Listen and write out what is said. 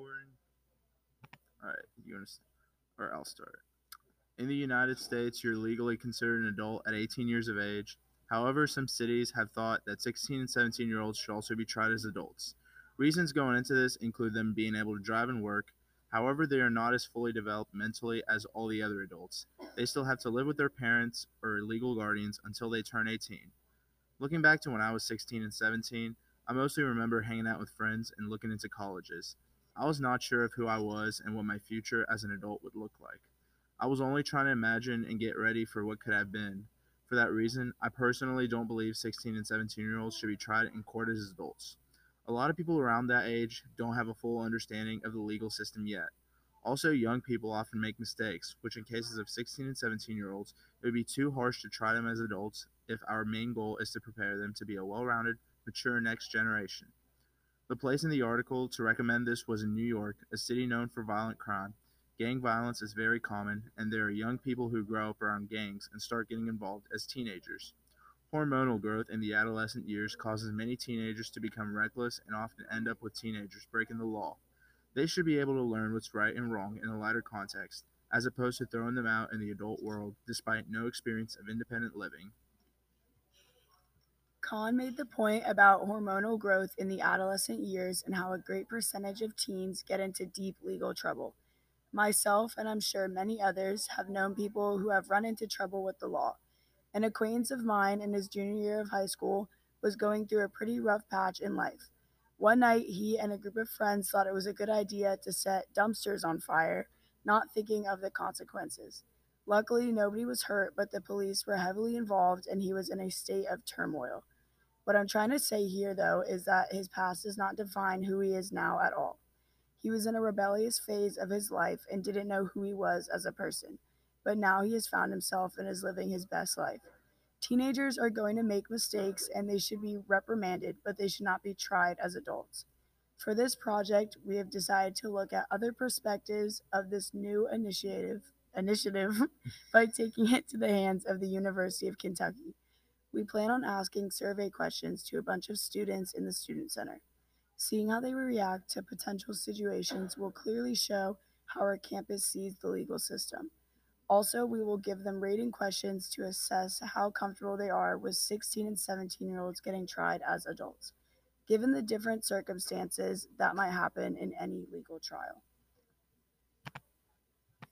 recording? All right, you to, or I'll start. In the United States, you're legally considered an adult at 18 years of age. However, some cities have thought that 16 and 17 year olds should also be tried as adults. Reasons going into this include them being able to drive and work. However, they are not as fully developed mentally as all the other adults. They still have to live with their parents or legal guardians until they turn 18. Looking back to when I was 16 and 17, I mostly remember hanging out with friends and looking into colleges. I was not sure of who I was and what my future as an adult would look like. I was only trying to imagine and get ready for what could have been. For that reason, I personally don't believe 16 and 17 year olds should be tried in court as adults. A lot of people around that age don't have a full understanding of the legal system yet. Also, young people often make mistakes, which in cases of 16 and 17 year olds, it would be too harsh to try them as adults if our main goal is to prepare them to be a well rounded, mature next generation. The place in the article to recommend this was in New York, a city known for violent crime. Gang violence is very common, and there are young people who grow up around gangs and start getting involved as teenagers. Hormonal growth in the adolescent years causes many teenagers to become reckless and often end up with teenagers breaking the law. They should be able to learn what's right and wrong in a lighter context, as opposed to throwing them out in the adult world despite no experience of independent living. Khan made the point about hormonal growth in the adolescent years and how a great percentage of teens get into deep legal trouble. Myself, and I'm sure many others, have known people who have run into trouble with the law. An acquaintance of mine in his junior year of high school was going through a pretty rough patch in life. One night, he and a group of friends thought it was a good idea to set dumpsters on fire, not thinking of the consequences. Luckily, nobody was hurt, but the police were heavily involved and he was in a state of turmoil. What I'm trying to say here, though, is that his past does not define who he is now at all. He was in a rebellious phase of his life and didn't know who he was as a person, but now he has found himself and is living his best life. Teenagers are going to make mistakes and they should be reprimanded, but they should not be tried as adults. For this project, we have decided to look at other perspectives of this new initiative initiative by taking it to the hands of the University of Kentucky. We plan on asking survey questions to a bunch of students in the Student Center. Seeing how they react to potential situations will clearly show how our campus sees the legal system. Also, we will give them rating questions to assess how comfortable they are with 16 and 17 year olds getting tried as adults, given the different circumstances that might happen in any legal trial.